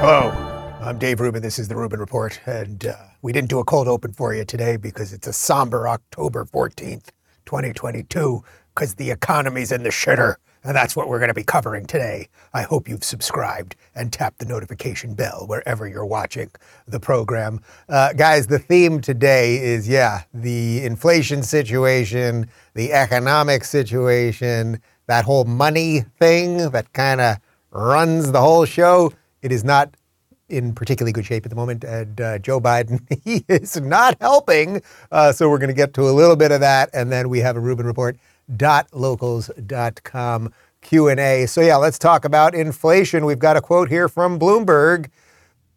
Hello, I'm Dave Rubin. This is the Rubin Report. And uh, we didn't do a cold open for you today because it's a somber October 14th, 2022, because the economy's in the shitter. And that's what we're going to be covering today. I hope you've subscribed and tapped the notification bell wherever you're watching the program. Uh, guys, the theme today is yeah, the inflation situation, the economic situation, that whole money thing that kind of runs the whole show. It is not in particularly good shape at the moment, and uh, Joe Biden he is not helping. Uh, so we're going to get to a little bit of that, and then we have a Rubin Report locals.com Q&A. So yeah, let's talk about inflation. We've got a quote here from Bloomberg.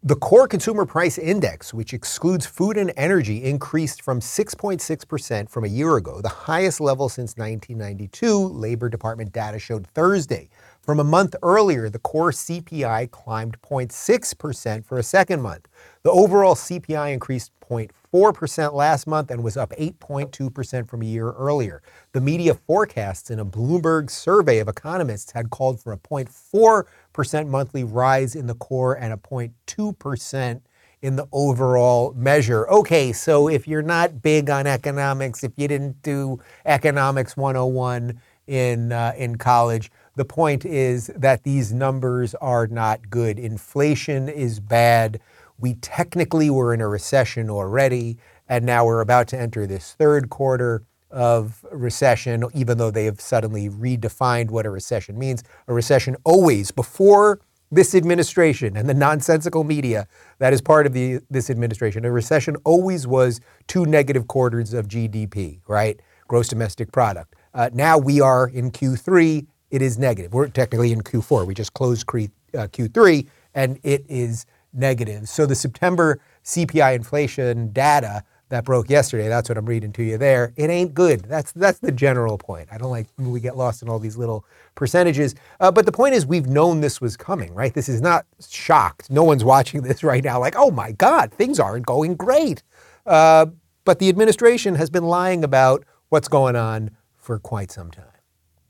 The core consumer price index, which excludes food and energy, increased from 6.6% from a year ago, the highest level since 1992, Labor Department data showed Thursday. From a month earlier, the core CPI climbed 0.6% for a second month. The overall CPI increased 0.4% last month and was up 8.2% from a year earlier. The media forecasts in a Bloomberg survey of economists had called for a 0.4% monthly rise in the core and a 0.2% in the overall measure. Okay, so if you're not big on economics, if you didn't do economics 101 in uh, in college, the point is that these numbers are not good. Inflation is bad. We technically were in a recession already, and now we're about to enter this third quarter of recession, even though they have suddenly redefined what a recession means. A recession always, before this administration and the nonsensical media that is part of the, this administration, a recession always was two negative quarters of GDP, right? Gross domestic product. Uh, now we are in Q3 it is negative. We're technically in Q4. We just closed Q3 uh, and it is negative. So the September CPI inflation data that broke yesterday, that's what I'm reading to you there. It ain't good. That's that's the general point. I don't like when we get lost in all these little percentages. Uh, but the point is, we've known this was coming, right? This is not shocked. No one's watching this right now like, oh my God, things aren't going great. Uh, but the administration has been lying about what's going on for quite some time.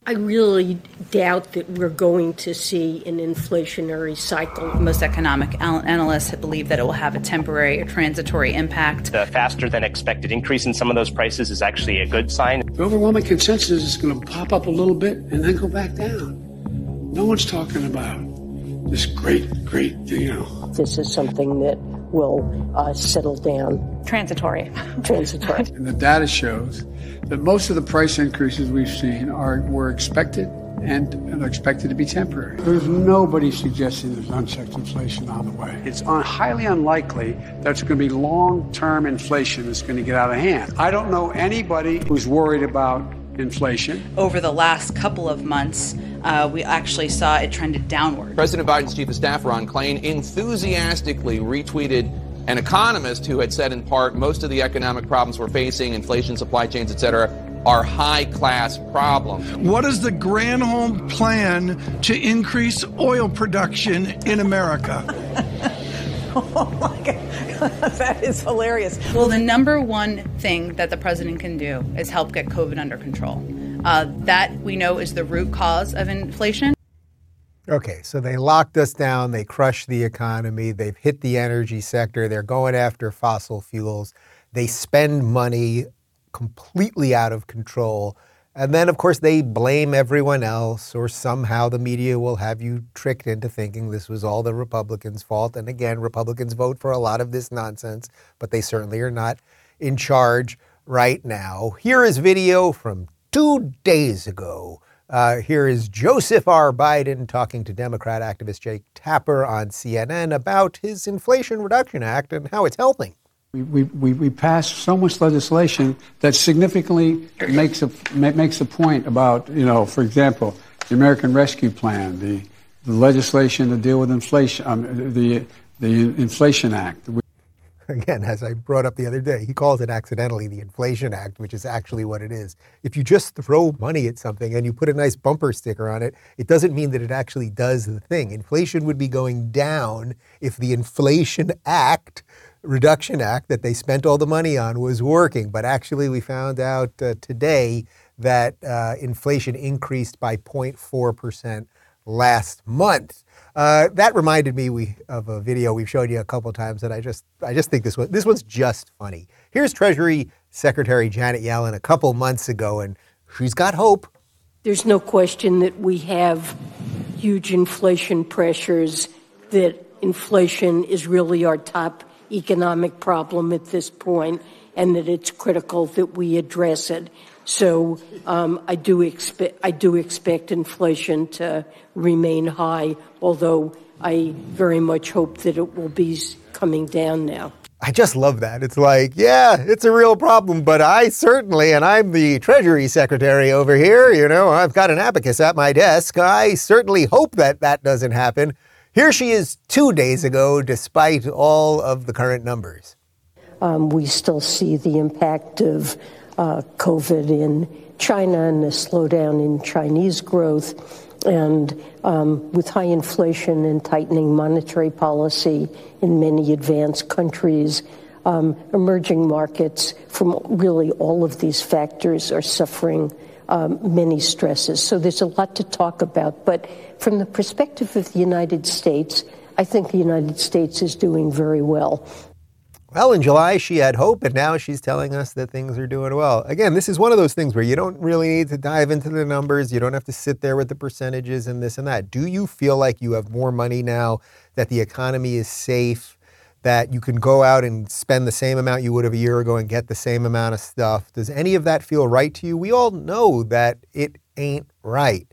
I really doubt that we're going to see an inflationary cycle. Most economic analysts believe that it will have a temporary or transitory impact. The faster than expected increase in some of those prices is actually a good sign. The overwhelming consensus is going to pop up a little bit and then go back down. No one's talking about this great, great, you know. This is something that will uh, settle down. Transitory. Transitory. And the data shows that most of the price increases we've seen are were expected and are expected to be temporary. There's nobody suggesting there's unchecked inflation on the way. It's un- highly unlikely that it's going to be long-term inflation that's going to get out of hand. I don't know anybody who's worried about inflation. Over the last couple of months, uh, we actually saw it trended downward. President Biden's chief of staff, Ron Klain, enthusiastically retweeted an economist who had said in part most of the economic problems we're facing, inflation, supply chains, etc., are high class problems. What is the Granholm plan to increase oil production in America? oh my God. that is hilarious. Well, the number one thing that the president can do is help get COVID under control. Uh, that we know is the root cause of inflation. Okay, so they locked us down, they crushed the economy, they've hit the energy sector, they're going after fossil fuels, they spend money completely out of control. And then, of course, they blame everyone else, or somehow the media will have you tricked into thinking this was all the Republicans' fault. And again, Republicans vote for a lot of this nonsense, but they certainly are not in charge right now. Here is video from two days ago uh, here is Joseph R. Biden talking to Democrat activist Jake Tapper on CNN about his Inflation Reduction Act and how it's helping. We, we, we, passed so much legislation that significantly makes a, makes a point about, you know, for example, the American Rescue Plan, the, the legislation to deal with inflation, um, the, the Inflation Act. Again, as I brought up the other day, he calls it accidentally the Inflation Act, which is actually what it is. If you just throw money at something and you put a nice bumper sticker on it, it doesn't mean that it actually does the thing. Inflation would be going down if the Inflation Act Reduction Act that they spent all the money on was working. But actually, we found out uh, today that uh, inflation increased by 0.4% last month. Uh, that reminded me we, of a video we've showed you a couple times, and I just I just think this one this one's just funny. Here's Treasury Secretary Janet Yellen a couple months ago, and she's got hope. There's no question that we have huge inflation pressures. That inflation is really our top economic problem at this point and that it's critical that we address it. So um, I do expect I do expect inflation to remain high, although I very much hope that it will be coming down now. I just love that. It's like, yeah, it's a real problem, but I certainly, and I'm the Treasury Secretary over here, you know, I've got an abacus at my desk. I certainly hope that that doesn't happen. Here she is two days ago, despite all of the current numbers. Um, we still see the impact of uh, COVID in China and the slowdown in Chinese growth. And um, with high inflation and tightening monetary policy in many advanced countries, um, emerging markets from really all of these factors are suffering um, many stresses. So there's a lot to talk about. But from the perspective of the United States, I think the United States is doing very well. Well, in July, she had hope, and now she's telling us that things are doing well. Again, this is one of those things where you don't really need to dive into the numbers. You don't have to sit there with the percentages and this and that. Do you feel like you have more money now, that the economy is safe, that you can go out and spend the same amount you would have a year ago and get the same amount of stuff? Does any of that feel right to you? We all know that it ain't right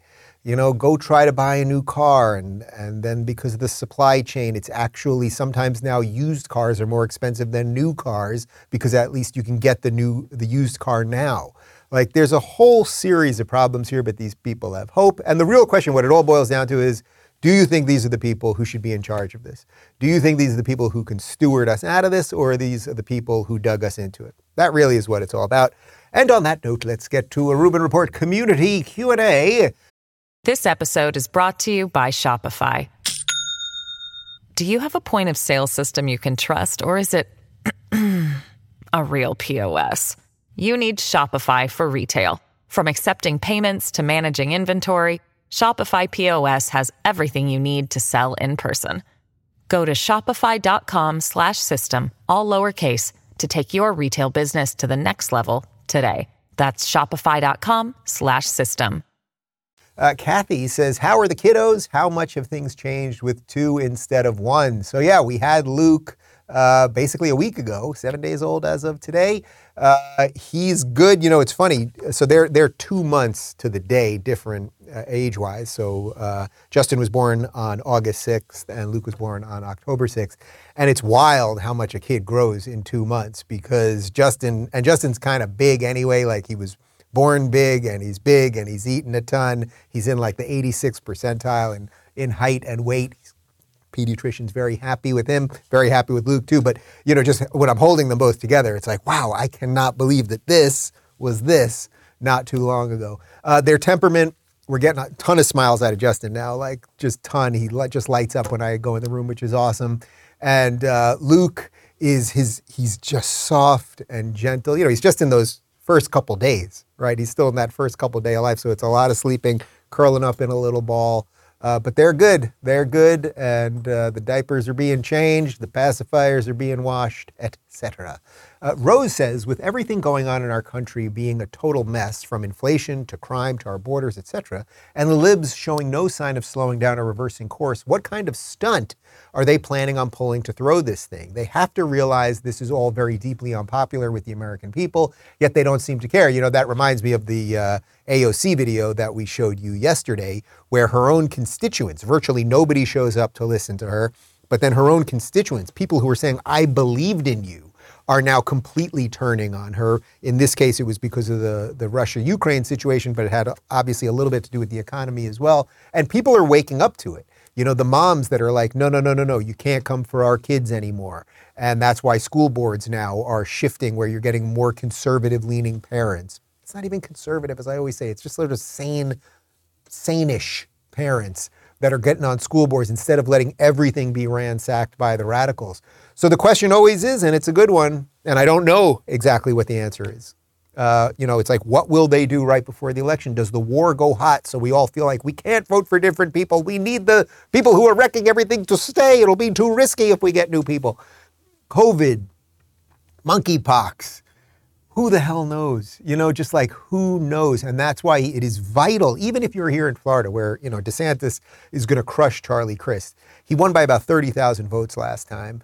you know, go try to buy a new car. And, and then because of the supply chain, it's actually sometimes now used cars are more expensive than new cars because at least you can get the new, the used car now. Like there's a whole series of problems here, but these people have hope. And the real question, what it all boils down to is, do you think these are the people who should be in charge of this? Do you think these are the people who can steward us out of this, or are these are the people who dug us into it? That really is what it's all about. And on that note, let's get to a Rubin Report community Q&A. This episode is brought to you by Shopify. Do you have a point of sale system you can trust, or is it a real POS? You need Shopify for retail. From accepting payments to managing inventory, Shopify POS has everything you need to sell in person. Go to shopify.com/system all lowercase to take your retail business to the next level today. That's shopify.com/system. Uh, Kathy says, How are the kiddos? How much have things changed with two instead of one? So, yeah, we had Luke uh, basically a week ago, seven days old as of today. Uh, he's good. You know, it's funny. So, they're, they're two months to the day different uh, age wise. So, uh, Justin was born on August 6th and Luke was born on October 6th. And it's wild how much a kid grows in two months because Justin, and Justin's kind of big anyway, like he was born big and he's big and he's eaten a ton. He's in like the 86th percentile in, in height and weight. Pediatrician's very happy with him, very happy with Luke too. But, you know, just when I'm holding them both together, it's like, wow, I cannot believe that this was this not too long ago. Uh, their temperament, we're getting a ton of smiles out of Justin now, like just ton. He just lights up when I go in the room, which is awesome. And uh, Luke is his, he's just soft and gentle. You know, he's just in those first couple days, right? He's still in that first couple day of life, so it's a lot of sleeping, curling up in a little ball. Uh, but they're good. They're good, and uh, the diapers are being changed, the pacifiers are being washed, etc. Uh, Rose says, with everything going on in our country being a total mess, from inflation to crime to our borders, etc., and the libs showing no sign of slowing down or reversing course, what kind of stunt are they planning on pulling to throw this thing? They have to realize this is all very deeply unpopular with the American people, yet they don't seem to care. You know, that reminds me of the uh, AOC video that we showed you yesterday, where her own constituents, virtually nobody shows up to listen to her, but then her own constituents, people who are saying, I believed in you are now completely turning on her. In this case, it was because of the, the Russia Ukraine situation, but it had obviously a little bit to do with the economy as well. And people are waking up to it. You know, the moms that are like, no, no, no, no, no, you can't come for our kids anymore. And that's why school boards now are shifting where you're getting more conservative leaning parents. It's not even conservative, as I always say, it's just sort of sane, sane-ish parents that are getting on school boards instead of letting everything be ransacked by the radicals. So the question always is, and it's a good one, and I don't know exactly what the answer is. Uh, you know, it's like, what will they do right before the election? Does the war go hot so we all feel like we can't vote for different people? We need the people who are wrecking everything to stay. It'll be too risky if we get new people. COVID, monkeypox, who the hell knows? You know, just like who knows? And that's why it is vital, even if you're here in Florida, where, you know, DeSantis is going to crush Charlie Crist. He won by about 30,000 votes last time,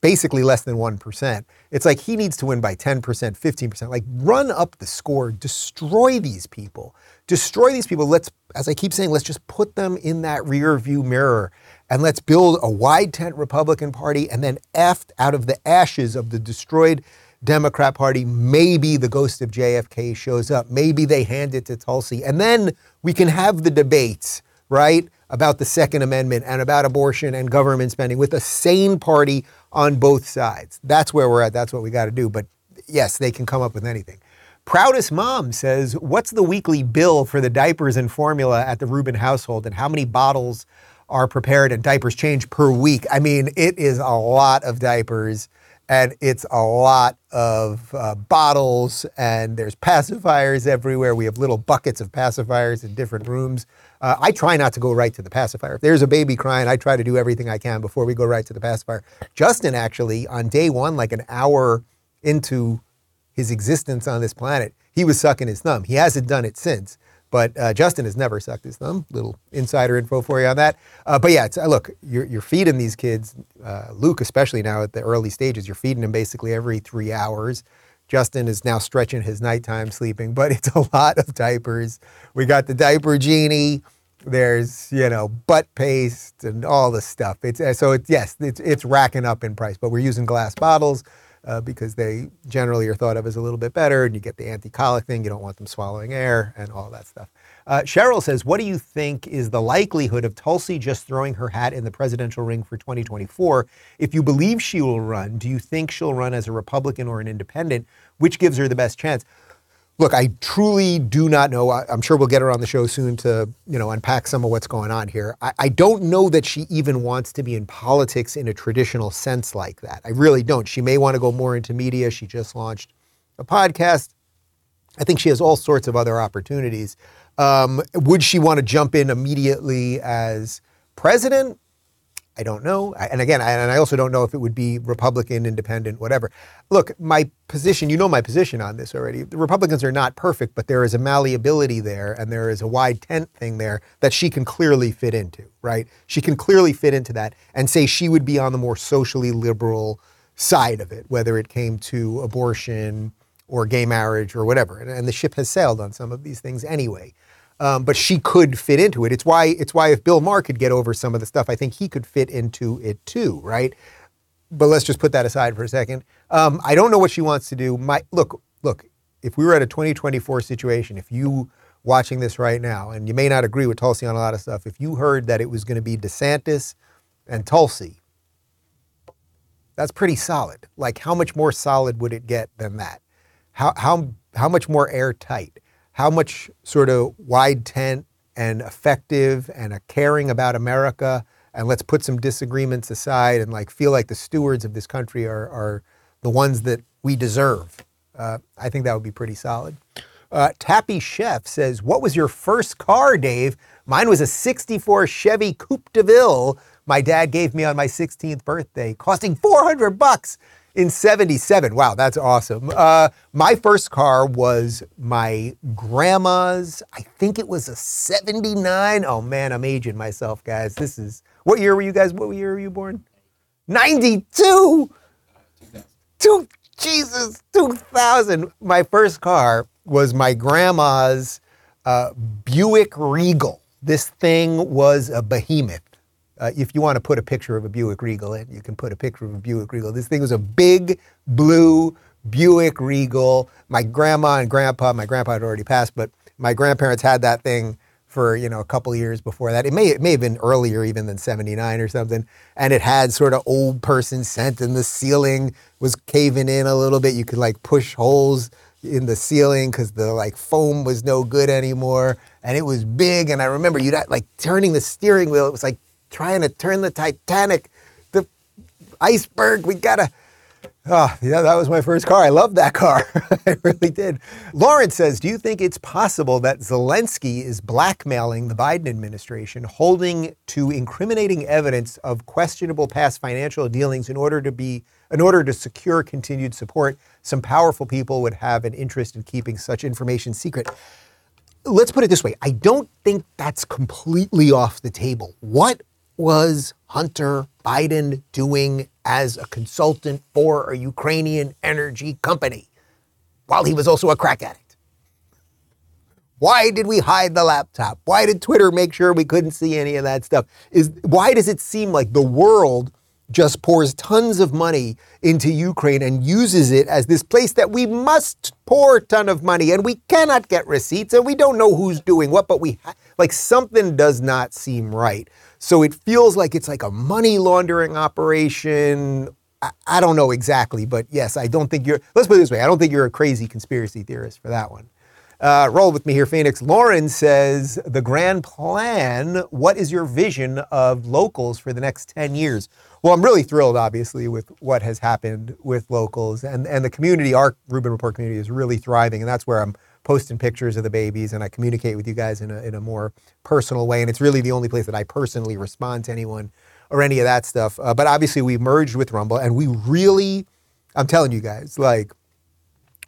basically less than 1%. It's like he needs to win by 10%, 15%. Like run up the score, destroy these people. Destroy these people. Let's, as I keep saying, let's just put them in that rear view mirror and let's build a wide tent Republican Party and then effed out of the ashes of the destroyed Democrat Party, maybe the ghost of JFK shows up. Maybe they hand it to Tulsi. And then we can have the debates, right, about the Second Amendment and about abortion and government spending with a sane party on both sides. That's where we're at. That's what we got to do. But yes, they can come up with anything. Proudest Mom says, What's the weekly bill for the diapers and formula at the Rubin household, and how many bottles are prepared and diapers changed per week? I mean, it is a lot of diapers and it's a lot of uh, bottles and there's pacifiers everywhere. We have little buckets of pacifiers in different rooms. Uh, I try not to go right to the pacifier. If there's a baby crying, I try to do everything I can before we go right to the pacifier. Justin actually, on day one, like an hour into his existence on this planet, he was sucking his thumb. He hasn't done it since. But uh, Justin has never sucked his thumb. Little insider info for you on that. Uh, but yeah, uh, look, you're, you're, feeding these kids, uh, Luke especially now at the early stages, you're feeding him basically every three hours. Justin is now stretching his nighttime sleeping, but it's a lot of diapers. We got the diaper genie. There's you know butt paste and all the stuff. It's uh, so it's yes, it's it's racking up in price. But we're using glass bottles uh, because they generally are thought of as a little bit better, and you get the anti-colic thing. You don't want them swallowing air and all that stuff. Uh, Cheryl says, "What do you think is the likelihood of Tulsi just throwing her hat in the presidential ring for 2024? If you believe she will run, do you think she'll run as a Republican or an independent? Which gives her the best chance?" Look, I truly do not know. I, am sure we'll get her on the show soon to, you know, unpack some of what's going on here. I, I, don't know that she even wants to be in politics in a traditional sense like that. I really don't. She may want to go more into media. She just launched a podcast. I think she has all sorts of other opportunities. Um, would she want to jump in immediately as president? I don't know. And again, I, and I also don't know if it would be Republican, independent, whatever. Look, my position, you know my position on this already. The Republicans are not perfect, but there is a malleability there and there is a wide tent thing there that she can clearly fit into, right? She can clearly fit into that and say she would be on the more socially liberal side of it, whether it came to abortion or gay marriage or whatever. And, and the ship has sailed on some of these things anyway. Um, but she could fit into it. It's why it's why if Bill Maher could get over some of the stuff, I think he could fit into it too, right? But let's just put that aside for a second. Um, I don't know what she wants to do. My look, look. If we were at a 2024 situation, if you watching this right now, and you may not agree with Tulsi on a lot of stuff, if you heard that it was going to be DeSantis and Tulsi, that's pretty solid. Like, how much more solid would it get than that? How how how much more airtight? How much sort of wide tent and effective and a caring about America and let's put some disagreements aside and like feel like the stewards of this country are, are the ones that we deserve. Uh, I think that would be pretty solid. Uh, Tappy Chef says, "What was your first car, Dave? Mine was a '64 Chevy Coupe de Ville. My dad gave me on my 16th birthday, costing 400 bucks in 77. Wow, that's awesome. Uh, my first car was my grandma's, I think it was a 79. Oh man, I'm aging myself, guys. This is, what year were you guys, what year were you born? 92! Two, Jesus, 2000. My first car was my grandma's uh, Buick Regal. This thing was a behemoth. Uh, if you want to put a picture of a Buick Regal in, you can put a picture of a Buick Regal. This thing was a big blue Buick Regal. My grandma and grandpa, my grandpa had already passed, but my grandparents had that thing for you know a couple years before that. It may it may have been earlier even than 79 or something. And it had sort of old person scent and the ceiling was caving in a little bit. You could like push holes in the ceiling because the like foam was no good anymore. And it was big. And I remember you like turning the steering wheel. It was like trying to turn the Titanic, the iceberg. We gotta Oh, yeah, that was my first car. I loved that car. I really did. Lawrence says Do you think it's possible that Zelensky is blackmailing the Biden administration, holding to incriminating evidence of questionable past financial dealings in order to be in order to secure continued support? Some powerful people would have an interest in keeping such information secret. Let's put it this way I don't think that's completely off the table. What was Hunter Biden doing as a consultant for a Ukrainian energy company while he was also a crack addict? Why did we hide the laptop? Why did Twitter make sure we couldn't see any of that stuff? Is why does it seem like the world just pours tons of money into Ukraine and uses it as this place that we must pour a ton of money and we cannot get receipts and we don't know who's doing what, but we ha- like something does not seem right. So it feels like it's like a money laundering operation. I, I don't know exactly, but yes, I don't think you're, let's put it this way I don't think you're a crazy conspiracy theorist for that one. Uh, roll with me here, Phoenix. Lauren says, The grand plan, what is your vision of locals for the next 10 years? Well, I'm really thrilled, obviously, with what has happened with locals. And, and the community, our Rubin Report community, is really thriving. And that's where I'm posting pictures of the babies and I communicate with you guys in a, in a more personal way. And it's really the only place that I personally respond to anyone or any of that stuff. Uh, but obviously, we merged with Rumble and we really, I'm telling you guys, like,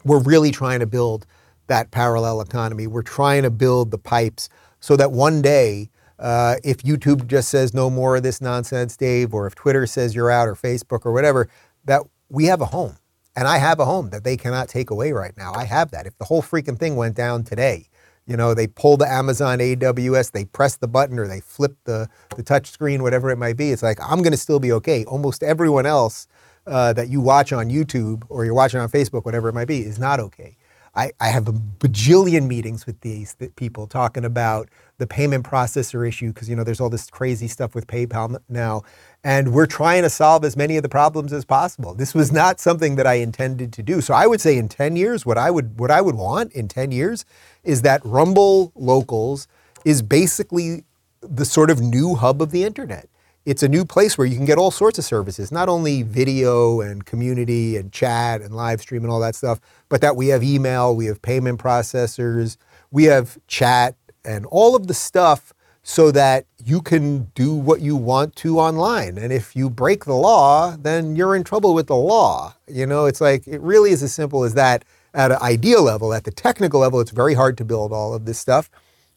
we're really trying to build that parallel economy. We're trying to build the pipes so that one day, uh, if YouTube just says no more of this nonsense, Dave, or if Twitter says you're out, or Facebook, or whatever, that we have a home. And I have a home that they cannot take away right now. I have that. If the whole freaking thing went down today, you know, they pull the Amazon AWS, they press the button or they flip the, the touch screen, whatever it might be, it's like, I'm going to still be okay. Almost everyone else uh, that you watch on YouTube or you're watching on Facebook, whatever it might be, is not okay. I, I have a bajillion meetings with these people talking about the payment processor issue because you know there's all this crazy stuff with PayPal now, and we're trying to solve as many of the problems as possible. This was not something that I intended to do. So I would say in 10 years, what I would what I would want in 10 years is that Rumble Locals is basically the sort of new hub of the internet. It's a new place where you can get all sorts of services, not only video and community and chat and live stream and all that stuff, but that we have email, we have payment processors, we have chat and all of the stuff so that you can do what you want to online. And if you break the law, then you're in trouble with the law. You know, it's like it really is as simple as that at an idea level. At the technical level, it's very hard to build all of this stuff.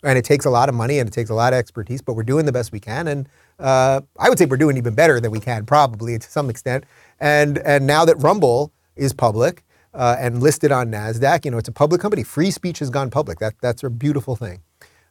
And it takes a lot of money and it takes a lot of expertise, but we're doing the best we can. And uh, I would say we're doing even better than we can, probably to some extent. And and now that Rumble is public uh, and listed on Nasdaq, you know, it's a public company. Free speech has gone public. That that's a beautiful thing.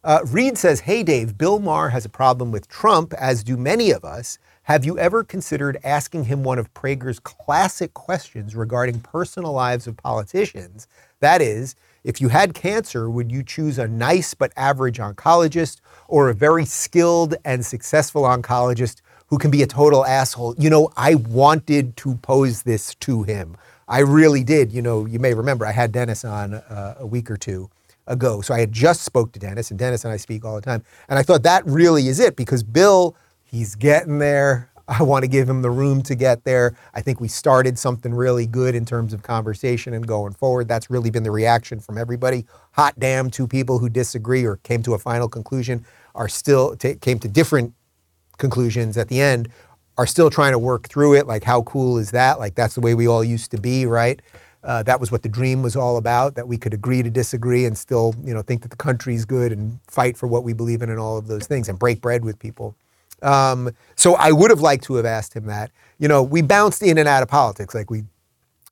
Uh, Reed says, Hey, Dave, Bill Maher has a problem with Trump, as do many of us. Have you ever considered asking him one of Prager's classic questions regarding personal lives of politicians? That is, if you had cancer, would you choose a nice but average oncologist or a very skilled and successful oncologist who can be a total asshole? You know, I wanted to pose this to him. I really did. You know, you may remember I had Dennis on uh, a week or two ago. So I had just spoke to Dennis, and Dennis and I speak all the time. And I thought that really is it because Bill, he's getting there. I want to give him the room to get there. I think we started something really good in terms of conversation and going forward. That's really been the reaction from everybody. Hot damn, two people who disagree or came to a final conclusion are still t- came to different conclusions at the end are still trying to work through it. Like, how cool is that? Like, that's the way we all used to be, right? Uh, that was what the dream was all about, that we could agree to disagree and still, you know, think that the country's good and fight for what we believe in and all of those things and break bread with people. Um, so I would have liked to have asked him that. You know, we bounced in and out of politics. Like we,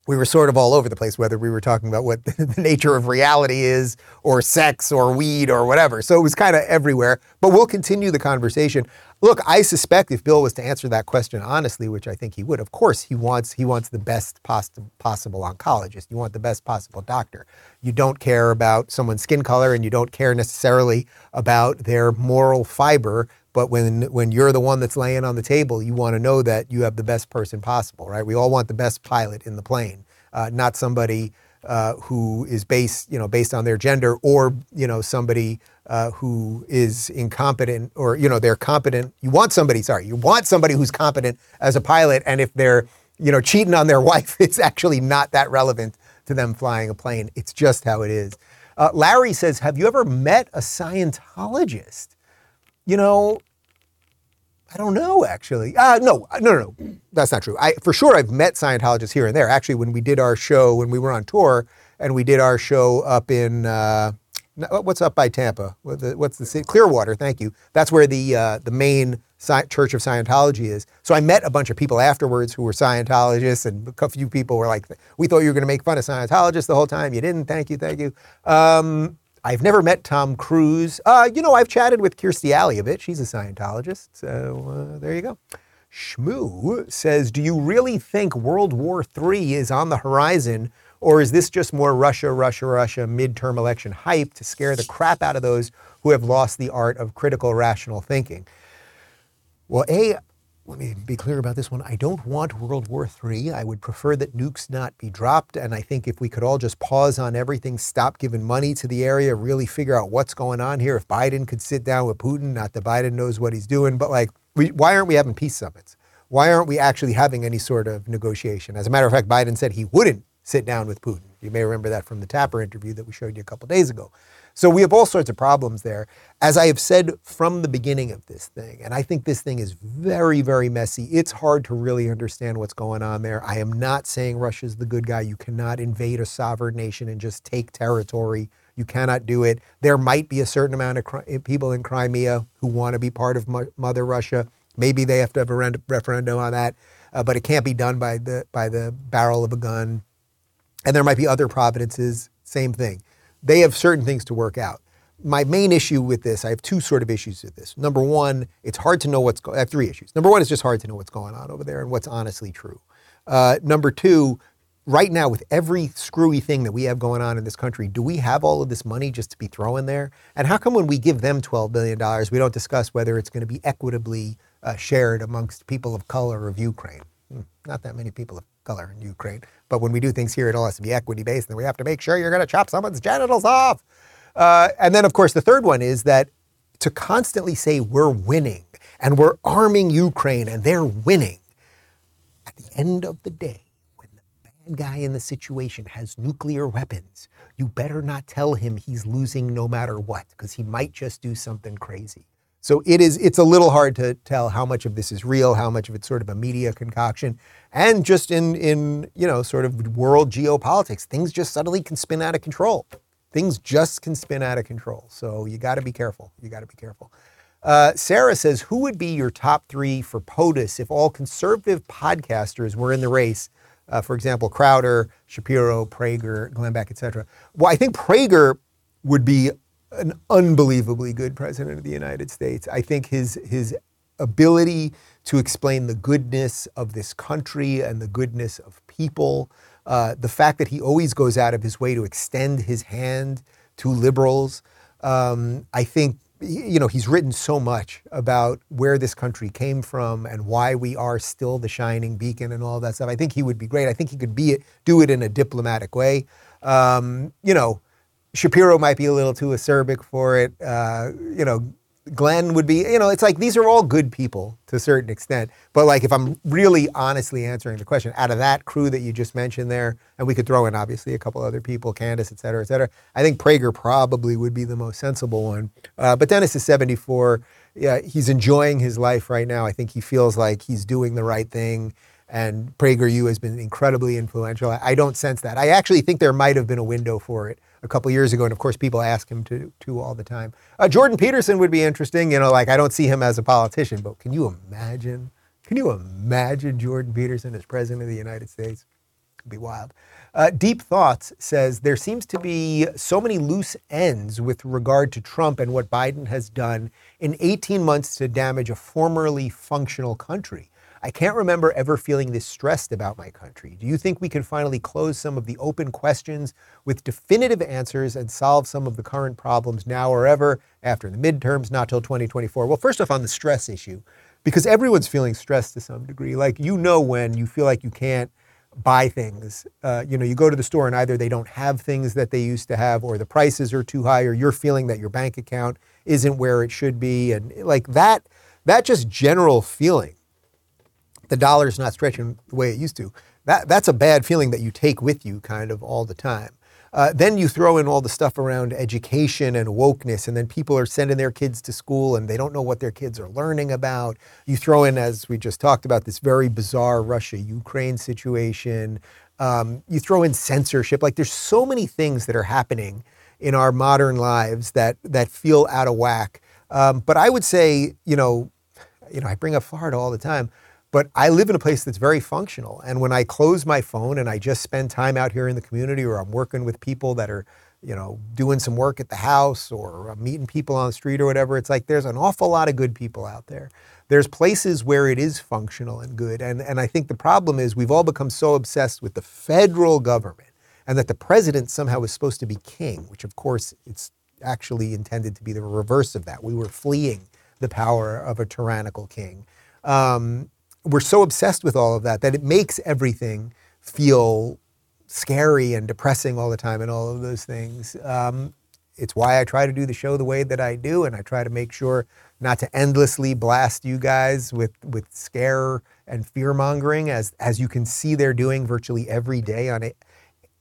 we were sort of all over the place, whether we were talking about what the nature of reality is or sex or weed or whatever. So it was kind of everywhere, but we'll continue the conversation. Look, I suspect if Bill was to answer that question honestly, which I think he would, of course he wants he wants the best poss- possible oncologist. You want the best possible doctor. You don't care about someone's skin color, and you don't care necessarily about their moral fiber. But when when you're the one that's laying on the table, you want to know that you have the best person possible, right? We all want the best pilot in the plane, uh, not somebody uh, who is based, you know, based on their gender, or you know, somebody uh, who is incompetent, or you know, they're competent. You want somebody, sorry, you want somebody who's competent as a pilot, and if they're, you know, cheating on their wife, it's actually not that relevant to them flying a plane. It's just how it is. Uh, Larry says, "Have you ever met a Scientologist?" You know, I don't know actually. Uh, no, no, no, no, that's not true. I for sure I've met Scientologists here and there. Actually, when we did our show, when we were on tour, and we did our show up in uh, what's up by Tampa? What's the city? Clearwater. Thank you. That's where the uh, the main Church of Scientology is. So I met a bunch of people afterwards who were Scientologists, and a few people were like, "We thought you were going to make fun of Scientologists the whole time. You didn't. Thank you, thank you." Um, I've never met Tom Cruise. Uh, you know, I've chatted with Kirstie Alley a bit. She's a Scientologist. So uh, there you go. Shmoo says, Do you really think World War III is on the horizon, or is this just more Russia, Russia, Russia midterm election hype to scare the crap out of those who have lost the art of critical, rational thinking? Well, A, let me be clear about this one. I don't want World War III. I would prefer that nukes not be dropped. And I think if we could all just pause on everything, stop giving money to the area, really figure out what's going on here. If Biden could sit down with Putin, not that Biden knows what he's doing, but like, we, why aren't we having peace summits? Why aren't we actually having any sort of negotiation? As a matter of fact, Biden said he wouldn't sit down with Putin. You may remember that from the Tapper interview that we showed you a couple days ago. So we have all sorts of problems there. As I have said from the beginning of this thing, and I think this thing is very, very messy. It's hard to really understand what's going on there. I am not saying Russia's the good guy. You cannot invade a sovereign nation and just take territory. You cannot do it. There might be a certain amount of people in Crimea who want to be part of Mother Russia. Maybe they have to have a referendum on that, uh, but it can't be done by the by the barrel of a gun. And there might be other providences. Same thing they have certain things to work out. My main issue with this, I have two sort of issues with this. Number one, it's hard to know what's going. I have three issues. Number one, it's just hard to know what's going on over there and what's honestly true. Uh, number two, right now with every screwy thing that we have going on in this country, do we have all of this money just to be throwing there? And how come when we give them $12 billion, we don't discuss whether it's going to be equitably uh, shared amongst people of color of Ukraine? Hmm, not that many people of color in Ukraine. But when we do things here, it all has to be equity based, and we have to make sure you're going to chop someone's genitals off. Uh, and then, of course, the third one is that to constantly say we're winning and we're arming Ukraine and they're winning, at the end of the day, when the bad guy in the situation has nuclear weapons, you better not tell him he's losing no matter what, because he might just do something crazy. So it is it's a little hard to tell how much of this is real, how much of it's sort of a media concoction. And just in in, you know, sort of world geopolitics, things just suddenly can spin out of control. Things just can spin out of control. So you got to be careful. You got to be careful. Uh, Sarah says, who would be your top three for POTUS if all conservative podcasters were in the race? Uh, for example, Crowder, Shapiro, Prager, Glenn Beck, et cetera. Well, I think Prager would be an unbelievably good president of the United States. I think his his ability to explain the goodness of this country and the goodness of people, uh, the fact that he always goes out of his way to extend his hand to liberals. Um, I think you know he's written so much about where this country came from and why we are still the shining beacon and all that stuff. I think he would be great. I think he could be it, do it in a diplomatic way. Um, you know Shapiro might be a little too acerbic for it. Uh, you know, Glenn would be, you know, it's like these are all good people to a certain extent. But like if I'm really honestly answering the question, out of that crew that you just mentioned there, and we could throw in obviously a couple other people, Candace, et cetera, et cetera, I think Prager probably would be the most sensible one. Uh, but Dennis is 74. Yeah, he's enjoying his life right now. I think he feels like he's doing the right thing. And Prager, PragerU has been incredibly influential. I don't sense that. I actually think there might have been a window for it a couple years ago, and of course people ask him to to all the time. Uh, Jordan Peterson would be interesting. You know, like I don't see him as a politician, but can you imagine? Can you imagine Jordan Peterson as president of the United States? It'd be wild. Uh, Deep Thoughts says there seems to be so many loose ends with regard to Trump and what Biden has done in 18 months to damage a formerly functional country. I can't remember ever feeling this stressed about my country. Do you think we can finally close some of the open questions with definitive answers and solve some of the current problems now or ever after the midterms, not till 2024? Well, first off, on the stress issue, because everyone's feeling stressed to some degree. Like, you know, when you feel like you can't buy things. Uh, you know, you go to the store and either they don't have things that they used to have, or the prices are too high, or you're feeling that your bank account isn't where it should be, and like that, that just general feeling, the dollar's not stretching the way it used to. That that's a bad feeling that you take with you kind of all the time. Uh, then you throw in all the stuff around education and wokeness, and then people are sending their kids to school and they don't know what their kids are learning about. You throw in, as we just talked about, this very bizarre Russia Ukraine situation. Um, you throw in censorship. Like there's so many things that are happening in our modern lives that that feel out of whack. Um, but I would say, you know, you know, I bring up Florida all the time. But I live in a place that's very functional. And when I close my phone and I just spend time out here in the community or I'm working with people that are, you know, doing some work at the house or I'm meeting people on the street or whatever, it's like there's an awful lot of good people out there. There's places where it is functional and good. And, and I think the problem is we've all become so obsessed with the federal government and that the president somehow is supposed to be king, which of course it's actually intended to be the reverse of that. We were fleeing the power of a tyrannical king. Um, we're so obsessed with all of that that it makes everything feel scary and depressing all the time and all of those things. Um, it's why I try to do the show the way that I do, and I try to make sure not to endlessly blast you guys with with scare and fear mongering, as as you can see they're doing virtually every day on it.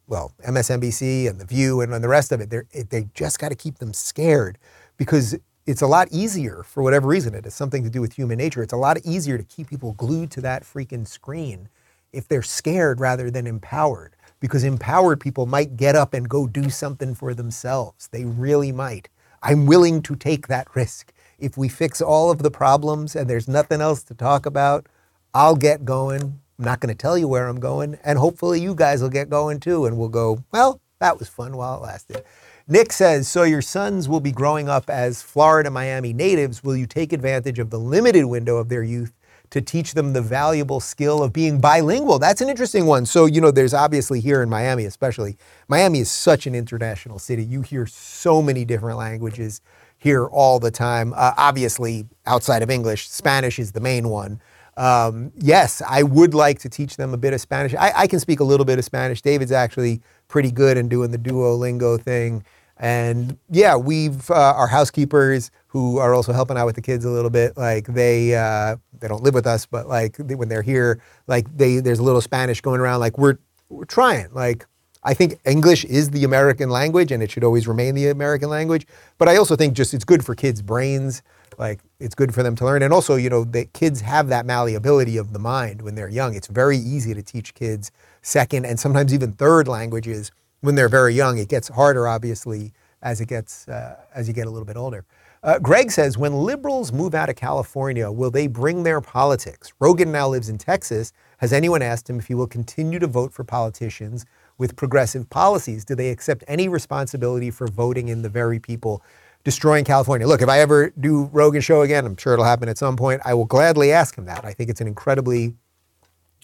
Well, MSNBC and The View and, and the rest of it, they they just got to keep them scared because it's a lot easier for whatever reason. It has something to do with human nature. It's a lot easier to keep people glued to that freaking screen if they're scared rather than empowered because empowered people might get up and go do something for themselves. They really might. I'm willing to take that risk. If we fix all of the problems and there's nothing else to talk about i'll get going. I'm not going to tell you where i'm going and hopefully you guys will get going too and we'll go well that was fun while it lasted Nick says, So your sons will be growing up as Florida Miami natives. Will you take advantage of the limited window of their youth to teach them the valuable skill of being bilingual? That's an interesting one. So, you know, there's obviously here in Miami, especially, Miami is such an international city. You hear so many different languages here all the time. Uh, obviously, outside of English, Spanish is the main one. Um, yes, I would like to teach them a bit of Spanish. I, I, can speak a little bit of Spanish. David's actually pretty good in doing the Duolingo thing. And yeah, we've uh, our housekeepers who are also helping out with the kids a little bit. Like they uh, they don't live with us, but like they, when they're here, like they there's a little Spanish going around. Like we're we're trying. Like I think English is the American language, and it should always remain the American language. But I also think just it's good for kids' brains. Like it's good for them to learn, and also you know the kids have that malleability of the mind when they're young. It's very easy to teach kids second and sometimes even third languages when they're very young. It gets harder, obviously, as it gets uh, as you get a little bit older. Uh, Greg says, when liberals move out of California, will they bring their politics? Rogan now lives in Texas. Has anyone asked him if he will continue to vote for politicians with progressive policies? Do they accept any responsibility for voting in the very people destroying California? Look, if I ever do Rogan show again, I'm sure it'll happen at some point. I will gladly ask him that. I think it's an incredibly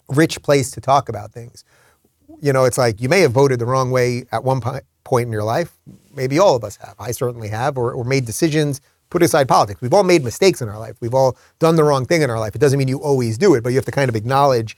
rich place to talk about things. You know, it's like you may have voted the wrong way at one point in your life. Maybe all of us have. I certainly have, or, or made decisions. Put aside politics. We've all made mistakes in our life. We've all done the wrong thing in our life. It doesn't mean you always do it, but you have to kind of acknowledge,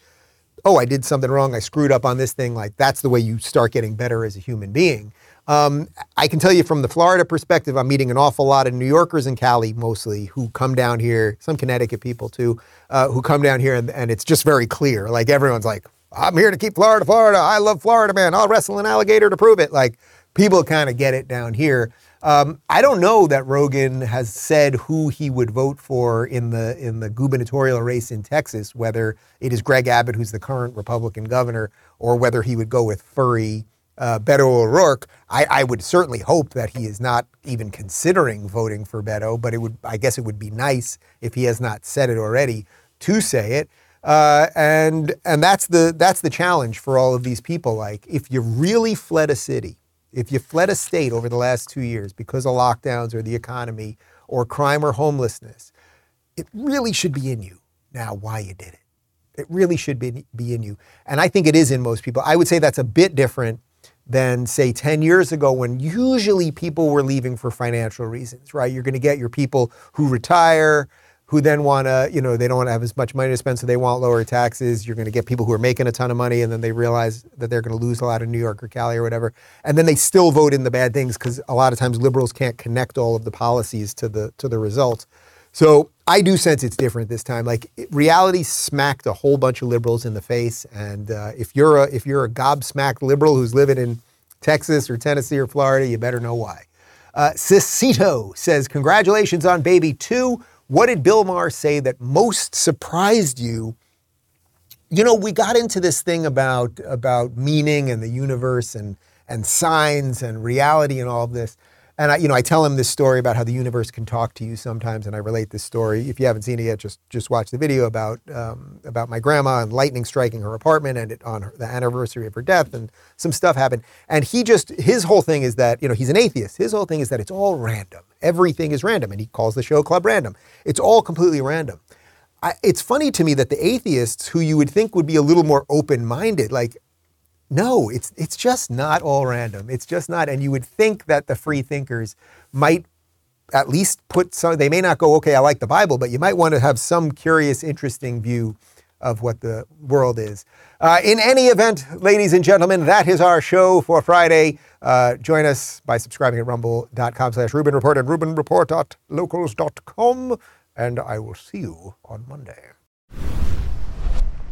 oh, I did something wrong. I screwed up on this thing. Like that's the way you start getting better as a human being. Um, I can tell you from the Florida perspective, I'm meeting an awful lot of New Yorkers in Cali mostly who come down here, some Connecticut people too, uh, who come down here and, and it's just very clear. Like everyone's like, I'm here to keep Florida, Florida. I love Florida, man. I'll wrestle an alligator to prove it. Like people kind of get it down here. Um, I don't know that Rogan has said who he would vote for in the in the gubernatorial race in Texas, whether it is Greg Abbott, who's the current Republican governor, or whether he would go with furry uh, Beto O'Rourke. I, I, would certainly hope that he is not even considering voting for Beto, but it would I guess it would be nice if he has not said it already to say it. Uh, and and that's the that's the challenge for all of these people. Like, if you really fled a city, if you fled a state over the last two years because of lockdowns or the economy or crime or homelessness, it really should be in you now why you did it. It really should be, be in you. And I think it is in most people. I would say that's a bit different than, say, 10 years ago when usually people were leaving for financial reasons, right? You're going to get your people who retire, who then want to, you know, they don't want to have as much money to spend, so they want lower taxes. You're going to get people who are making a ton of money and then they realize that they're going to lose a lot in New York or Cali or whatever. And then they still vote in the bad things because a lot of times liberals can't connect all of the policies to the to the results. So I do sense it's different this time. Like reality smacked a whole bunch of liberals in the face, and uh, if you're a if you're a gobsmacked liberal who's living in Texas or Tennessee or Florida, you better know why. Uh, says, "Congratulations on baby two. What did Bill Maher say that most surprised you?" You know, we got into this thing about about meaning and the universe and and signs and reality and all of this. And I, you know, I tell him this story about how the universe can talk to you sometimes, and I relate this story. If you haven't seen it yet, just just watch the video about um, about my grandma and lightning striking her apartment, and it, on her, the anniversary of her death, and some stuff happened. And he just his whole thing is that you know he's an atheist. His whole thing is that it's all random. Everything is random, and he calls the show Club Random. It's all completely random. I, it's funny to me that the atheists, who you would think would be a little more open minded, like no, it's it's just not all random. It's just not. And you would think that the free thinkers might at least put some. They may not go, okay, I like the Bible, but you might want to have some curious, interesting view of what the world is. Uh, in any event, ladies and gentlemen, that is our show for Friday. Uh, join us by subscribing at rumble.com slash Rubin Report and rubinreport.locals.com. And I will see you on Monday.